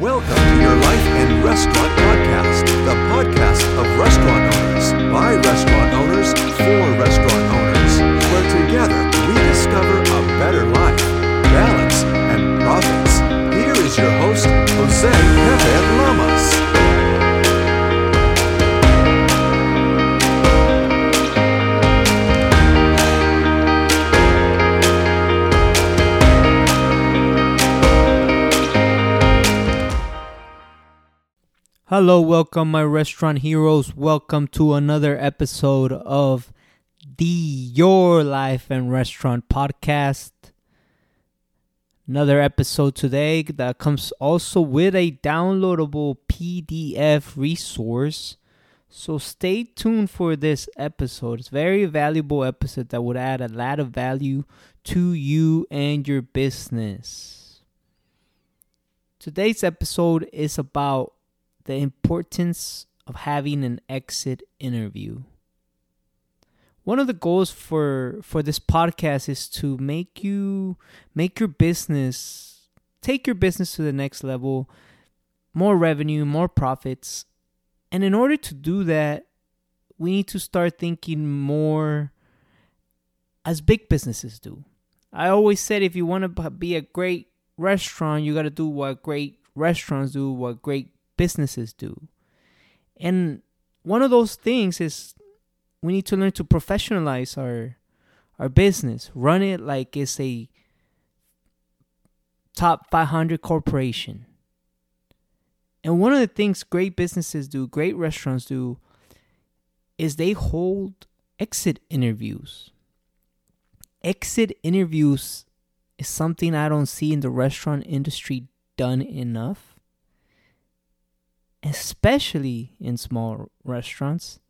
Welcome to your Life and Restaurant Podcast, the podcast of restaurant owners, by restaurant owners, for restaurant Hello, welcome, my restaurant heroes. Welcome to another episode of the Your Life and Restaurant Podcast. Another episode today that comes also with a downloadable PDF resource. So stay tuned for this episode. It's a very valuable episode that would add a lot of value to you and your business. Today's episode is about the importance of having an exit interview. One of the goals for for this podcast is to make you make your business take your business to the next level, more revenue, more profits. And in order to do that, we need to start thinking more as big businesses do. I always said if you want to be a great restaurant, you got to do what great restaurants do, what great businesses do. And one of those things is we need to learn to professionalize our our business, run it like it's a top 500 corporation. And one of the things great businesses do, great restaurants do, is they hold exit interviews. Exit interviews is something I don't see in the restaurant industry done enough especially in small restaurants.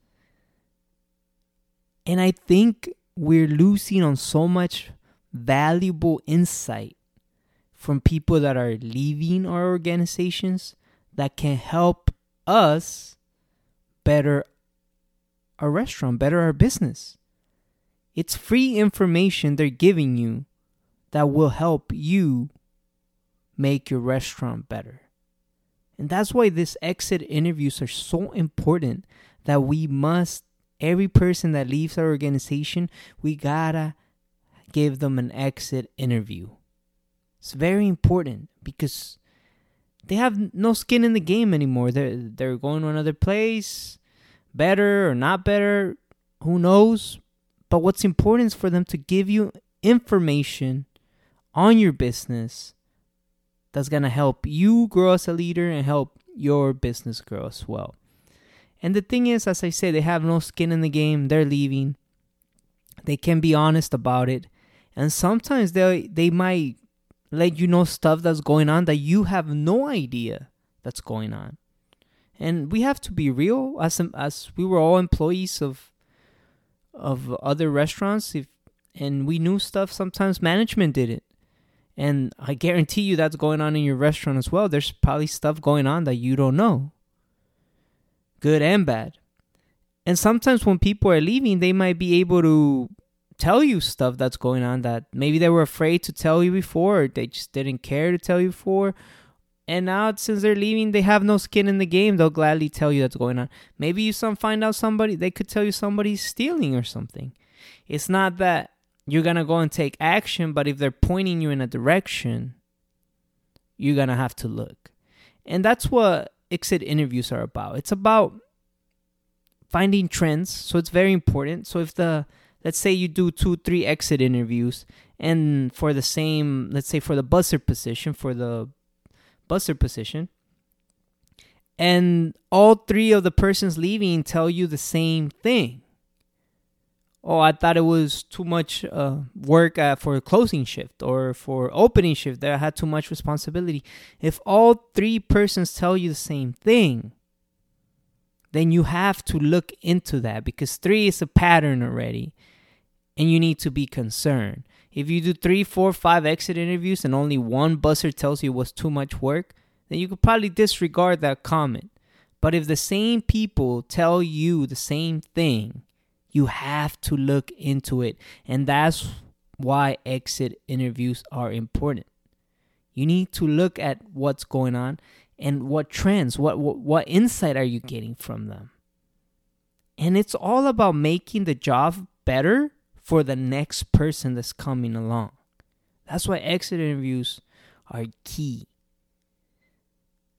And I think we're losing on so much valuable insight from people that are leaving our organizations that can help us better our restaurant, better our business. It's free information they're giving you that will help you make your restaurant better. And that's why these exit interviews are so important that we must, every person that leaves our organization, we gotta give them an exit interview. It's very important because they have no skin in the game anymore. They're they're going to another place, better or not better, who knows? But what's important is for them to give you information on your business that's going to help you grow as a leader and help your business grow as well. And the thing is, as I say, they have no skin in the game. They're leaving. They can be honest about it. And sometimes they they might let you know stuff that's going on that you have no idea that's going on. And we have to be real as as we were all employees of of other restaurants if and we knew stuff sometimes management did it and I guarantee you that's going on in your restaurant as well. There's probably stuff going on that you don't know, good and bad. And sometimes when people are leaving, they might be able to tell you stuff that's going on that maybe they were afraid to tell you before, or they just didn't care to tell you before. And now, since they're leaving, they have no skin in the game. They'll gladly tell you that's going on. Maybe you some find out somebody they could tell you somebody's stealing or something. It's not that you're gonna go and take action, but if they're pointing you in a direction, you're gonna have to look. And that's what exit interviews are about. It's about finding trends. So it's very important. So if the let's say you do two, three exit interviews and for the same let's say for the busser position, for the busser position, and all three of the persons leaving tell you the same thing oh, I thought it was too much uh, work uh, for closing shift or for opening shift that I had too much responsibility. If all three persons tell you the same thing, then you have to look into that because three is a pattern already and you need to be concerned. If you do three, four, five exit interviews and only one busser tells you it was too much work, then you could probably disregard that comment. But if the same people tell you the same thing, you have to look into it. And that's why exit interviews are important. You need to look at what's going on and what trends, what, what what insight are you getting from them? And it's all about making the job better for the next person that's coming along. That's why exit interviews are key.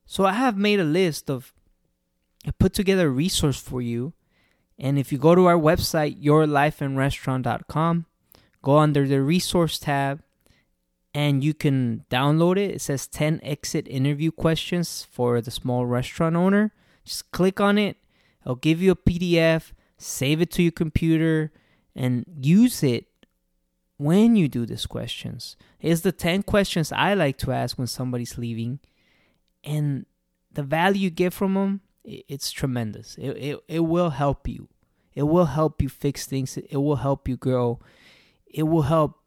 So I have made a list of I put together a resource for you. And if you go to our website, yourlifeandrestaurant.com, go under the resource tab and you can download it. It says 10 exit interview questions for the small restaurant owner. Just click on it, it'll give you a PDF, save it to your computer, and use it when you do these questions. It's the 10 questions I like to ask when somebody's leaving. And the value you get from them, it's tremendous. It, it, it will help you. It will help you fix things. It will help you grow. It will help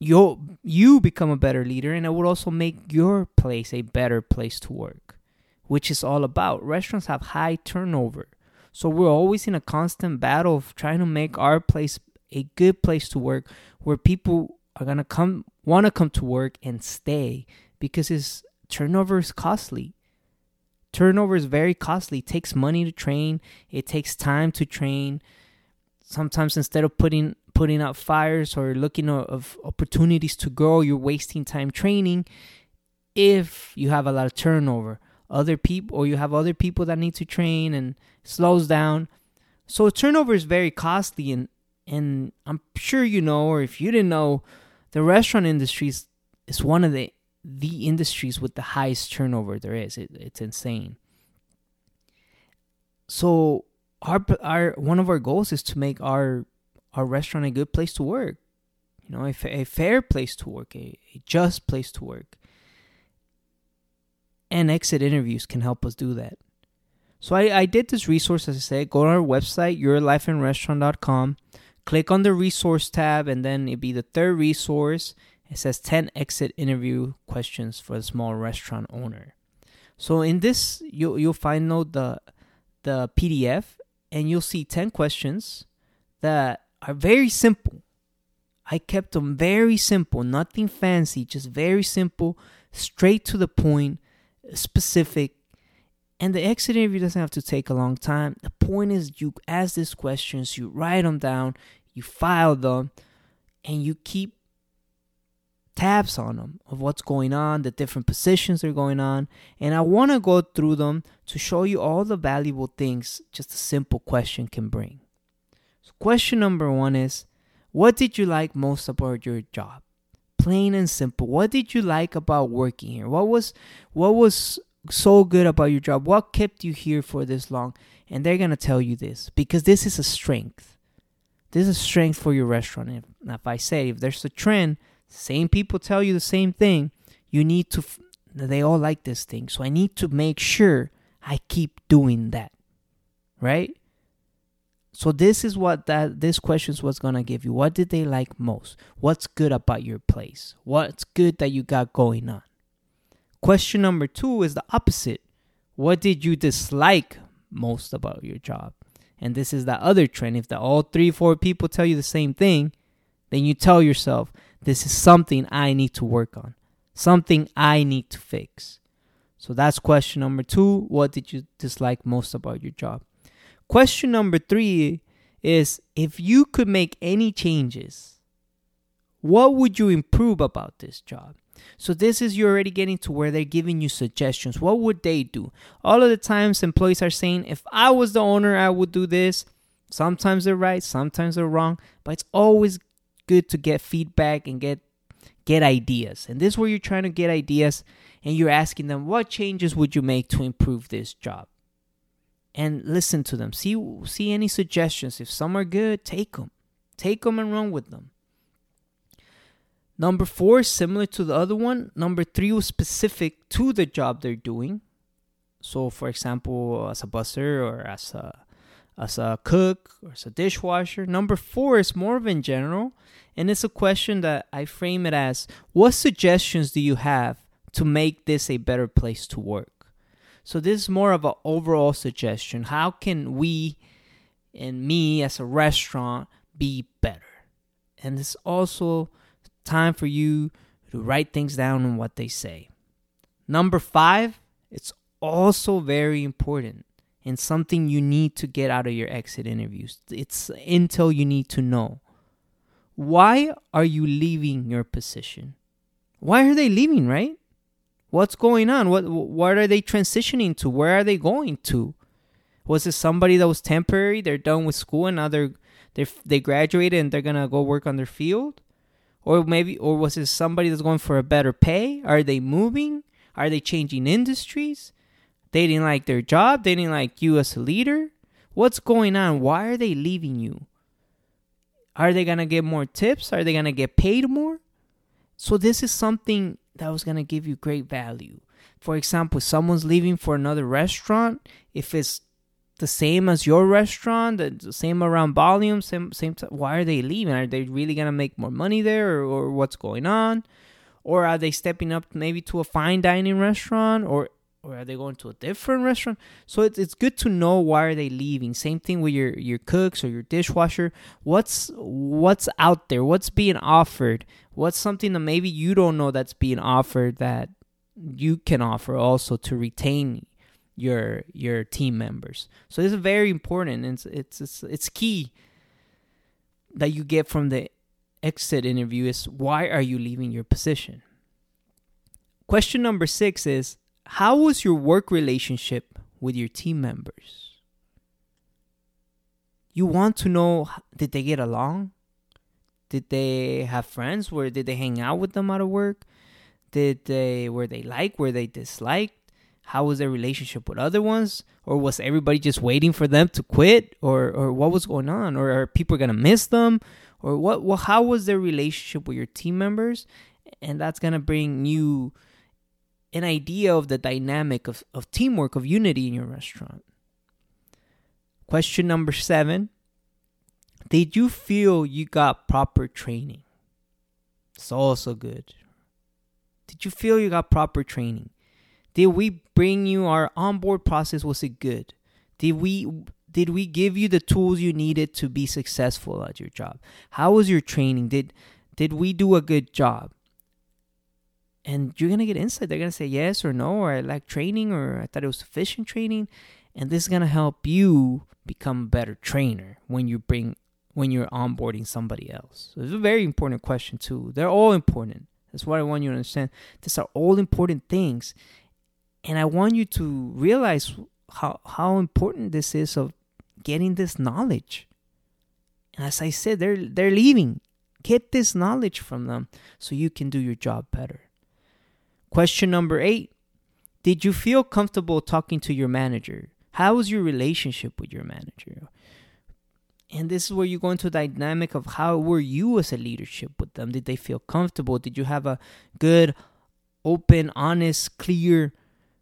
you you become a better leader and it will also make your place a better place to work, which is all about. Restaurants have high turnover. So we're always in a constant battle of trying to make our place a good place to work where people are to come want to come to work and stay because his turnover is costly. Turnover is very costly. It takes money to train, it takes time to train. Sometimes instead of putting putting out fires or looking of opportunities to grow, you're wasting time training if you have a lot of turnover. Other people or you have other people that need to train and slows down. So turnover is very costly and and I'm sure you know or if you didn't know the restaurant industry is, is one of the the industries with the highest turnover there is. It, it's insane. So our our one of our goals is to make our our restaurant a good place to work. You know, a, fair place to work, a, a just place to work. And exit interviews can help us do that. So I, I did this resource, as I said. Go to our website, yourlifeandrestaurant.com. Click on the resource tab, and then it'd be the third resource. It says 10 exit interview questions for a small restaurant owner. So in this, you'll, you'll find out the, the PDF, and you'll see 10 questions that are very simple. I kept them very simple, nothing fancy, just very simple, straight to the point, specific. And the exit interview doesn't have to take a long time. The point is, you ask these questions, you write them down, you file them, and you keep tabs on them of what's going on, the different positions they're going on. And I want to go through them to show you all the valuable things just a simple question can bring. So question number one is What did you like most about your job? Plain and simple. What did you like about working here? What was what was so good about your job? What kept you here for this long? And they're gonna tell you this because this is a strength. This is a strength for your restaurant. If I say if there's a trend, same people tell you the same thing, you need to. They all like this thing, so I need to make sure I keep doing that, right? So this is what that this questions was gonna give you. What did they like most? What's good about your place? What's good that you got going on? Question number two is the opposite. What did you dislike most about your job? And this is the other trend. If the all three, four people tell you the same thing, then you tell yourself, this is something I need to work on, something I need to fix. So that's question number two. What did you dislike most about your job? Question number three is if you could make any changes, what would you improve about this job? So this is you're already getting to where they're giving you suggestions. What would they do? All of the times employees are saying, if I was the owner, I would do this. Sometimes they're right, sometimes they're wrong, but it's always good to get feedback and get get ideas. And this is where you're trying to get ideas and you're asking them, what changes would you make to improve this job? and listen to them. See see any suggestions. If some are good, take them. Take them and run with them. Number four, similar to the other one. Number three was specific to the job they're doing. So, for example, as a busser or as a as a cook or as a dishwasher. Number four is more of in general, and it's a question that I frame it as: What suggestions do you have to make this a better place to work? So this is more of an overall suggestion. How can we and me as a restaurant be better? And it's also time for you to write things down on what they say. Number five, it's also very important and something you need to get out of your exit interviews. It's intel you need to know. Why are you leaving your position? Why are they leaving, right? What's going on? What what are they transitioning to? Where are they going to? Was it somebody that was temporary? They're done with school and now they're they they graduated and they're gonna go work on their field, or maybe or was it somebody that's going for a better pay? Are they moving? Are they changing industries? They didn't like their job. They didn't like you as a leader. What's going on? Why are they leaving you? Are they gonna get more tips? Are they gonna get paid more? So this is something that was gonna give you great value. For example, someone's leaving for another restaurant. If it's the same as your restaurant, the same around volume, same same. Why are they leaving? Are they really gonna make more money there, or, or what's going on? Or are they stepping up maybe to a fine dining restaurant, or or are they going to a different restaurant? So it's it's good to know why are they leaving. Same thing with your your cooks or your dishwasher. What's what's out there? What's being offered? What's something that maybe you don't know that's being offered that you can offer also to retain your your team members. So this is very important. It's it's it's, it's key that you get from the exit interview is why are you leaving your position? Question number 6 is how was your work relationship with your team members? You want to know did they get along? Did they have friends? Where did they hang out with them out of work? Did they were they like? Were they disliked? How was their relationship with other ones? Or was everybody just waiting for them to quit? Or or what was going on? Or are people gonna miss them? Or what well how was their relationship with your team members? And that's gonna bring you an idea of the dynamic of, of teamwork, of unity in your restaurant. Question number seven Did you feel you got proper training? It's also good. Did you feel you got proper training? Did we bring you our onboard process? Was it good? Did we did we give you the tools you needed to be successful at your job? How was your training? Did did we do a good job? And you're gonna get insight. They're gonna say yes or no, or I like training, or I thought it was sufficient training, and this is gonna help you become a better trainer when you bring when you're onboarding somebody else. So it's a very important question too. They're all important. That's what I want you to understand. These are all important things, and I want you to realize how how important this is of getting this knowledge. And as I said, they're they're leaving. Get this knowledge from them so you can do your job better. Question number eight Did you feel comfortable talking to your manager? How was your relationship with your manager? And this is where you go into the dynamic of how were you as a leadership with them? Did they feel comfortable? Did you have a good, open, honest, clear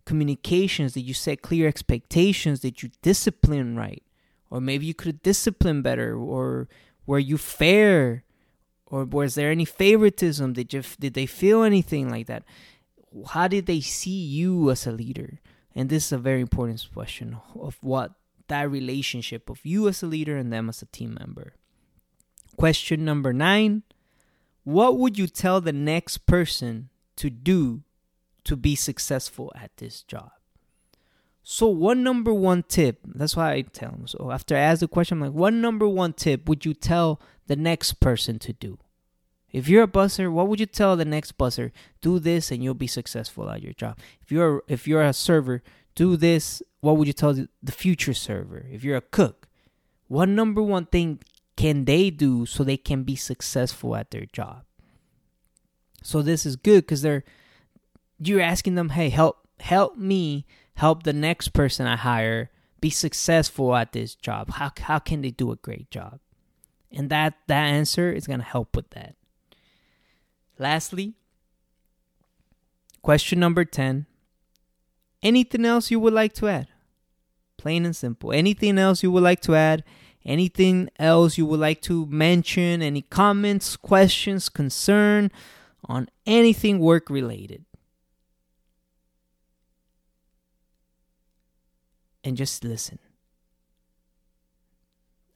communications? Did you set clear expectations? Did you discipline right? Or maybe you could discipline better? Or were you fair? Or was there any favoritism? Did you did they feel anything like that? How did they see you as a leader? And this is a very important question of what that relationship of you as a leader and them as a team member. Question number nine What would you tell the next person to do to be successful at this job? So, one number one tip, that's why I tell them. So, after I ask the question, I'm like, what number one tip would you tell the next person to do? If you're a busser, what would you tell the next busser? Do this and you'll be successful at your job. If you're if you're a server, do this. What would you tell the future server? If you're a cook, what number one thing can they do so they can be successful at their job? So this is good because they're you're asking them, hey, help help me help the next person I hire be successful at this job. How how can they do a great job? And that that answer is gonna help with that. Lastly, question number 10 Anything else you would like to add? Plain and simple. Anything else you would like to add? Anything else you would like to mention? Any comments, questions, concern on anything work related? And just listen.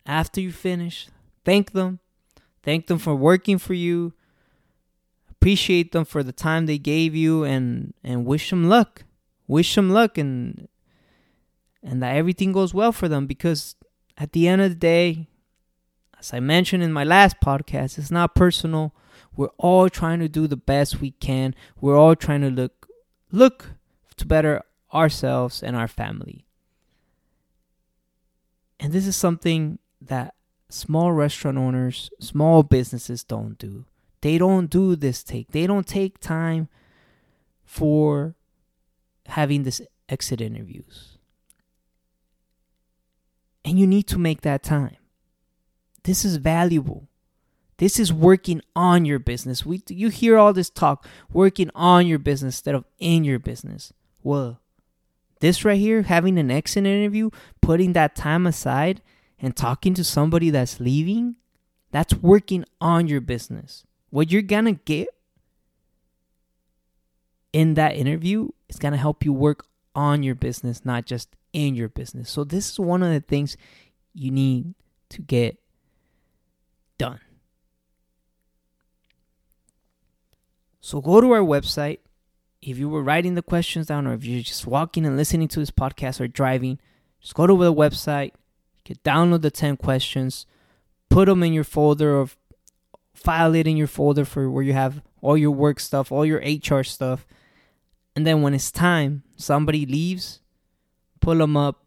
After you finish, thank them. Thank them for working for you appreciate them for the time they gave you and and wish them luck wish them luck and and that everything goes well for them because at the end of the day as I mentioned in my last podcast, it's not personal. We're all trying to do the best we can. We're all trying to look look to better ourselves and our family. And this is something that small restaurant owners, small businesses don't do. They don't do this take. They don't take time for having this exit interviews. And you need to make that time. This is valuable. This is working on your business. We you hear all this talk working on your business instead of in your business. Well, this right here, having an exit interview, putting that time aside and talking to somebody that's leaving, that's working on your business. What you're gonna get in that interview is gonna help you work on your business, not just in your business. So, this is one of the things you need to get done. So go to our website. If you were writing the questions down or if you're just walking and listening to this podcast or driving, just go to the website, you can download the 10 questions, put them in your folder or file it in your folder for where you have all your work stuff, all your HR stuff. And then when it's time, somebody leaves, pull them up,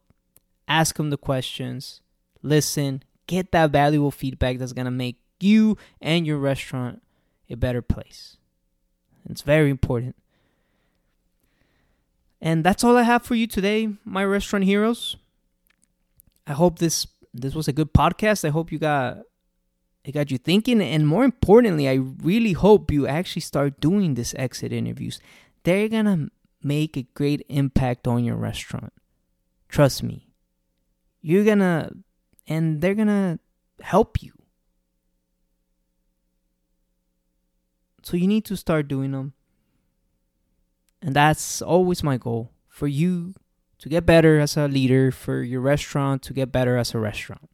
ask them the questions, listen, get that valuable feedback that's going to make you and your restaurant a better place. It's very important. And that's all I have for you today, my restaurant heroes. I hope this this was a good podcast. I hope you got it got you thinking and more importantly, I really hope you actually start doing this exit interviews. They're going to make a great impact on your restaurant. Trust me. You're going to and they're going to help you. So you need to start doing them. And that's always my goal for you to get better as a leader, for your restaurant to get better as a restaurant.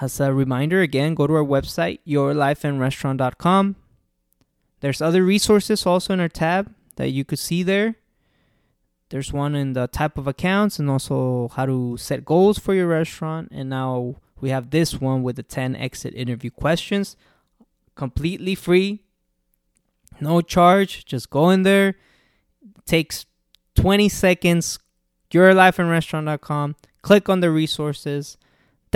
As a reminder, again, go to our website, yourlifeandrestaurant.com. There's other resources also in our tab that you could see there. There's one in the type of accounts and also how to set goals for your restaurant. And now we have this one with the 10 exit interview questions, completely free, no charge. Just go in there. It takes 20 seconds. YourLifeandRestaurant.com. Click on the resources.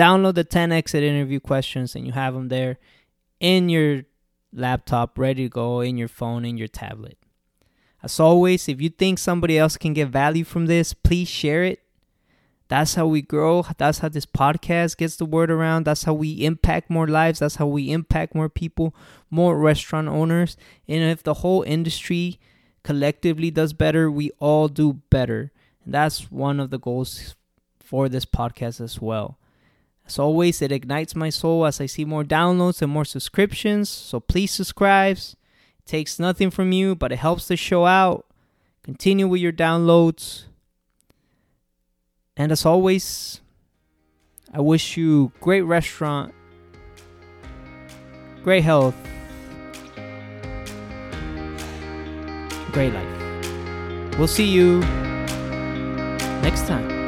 Download the 10 exit interview questions, and you have them there in your laptop, ready to go, in your phone, in your tablet. As always, if you think somebody else can get value from this, please share it. That's how we grow. That's how this podcast gets the word around. That's how we impact more lives. That's how we impact more people, more restaurant owners. And if the whole industry collectively does better, we all do better. And that's one of the goals for this podcast as well. As always, it ignites my soul as I see more downloads and more subscriptions. So please subscribe takes nothing from you, but it helps the show out. Continue with your downloads. And as always, I wish you great restaurant, great health, great life. We'll see you next time.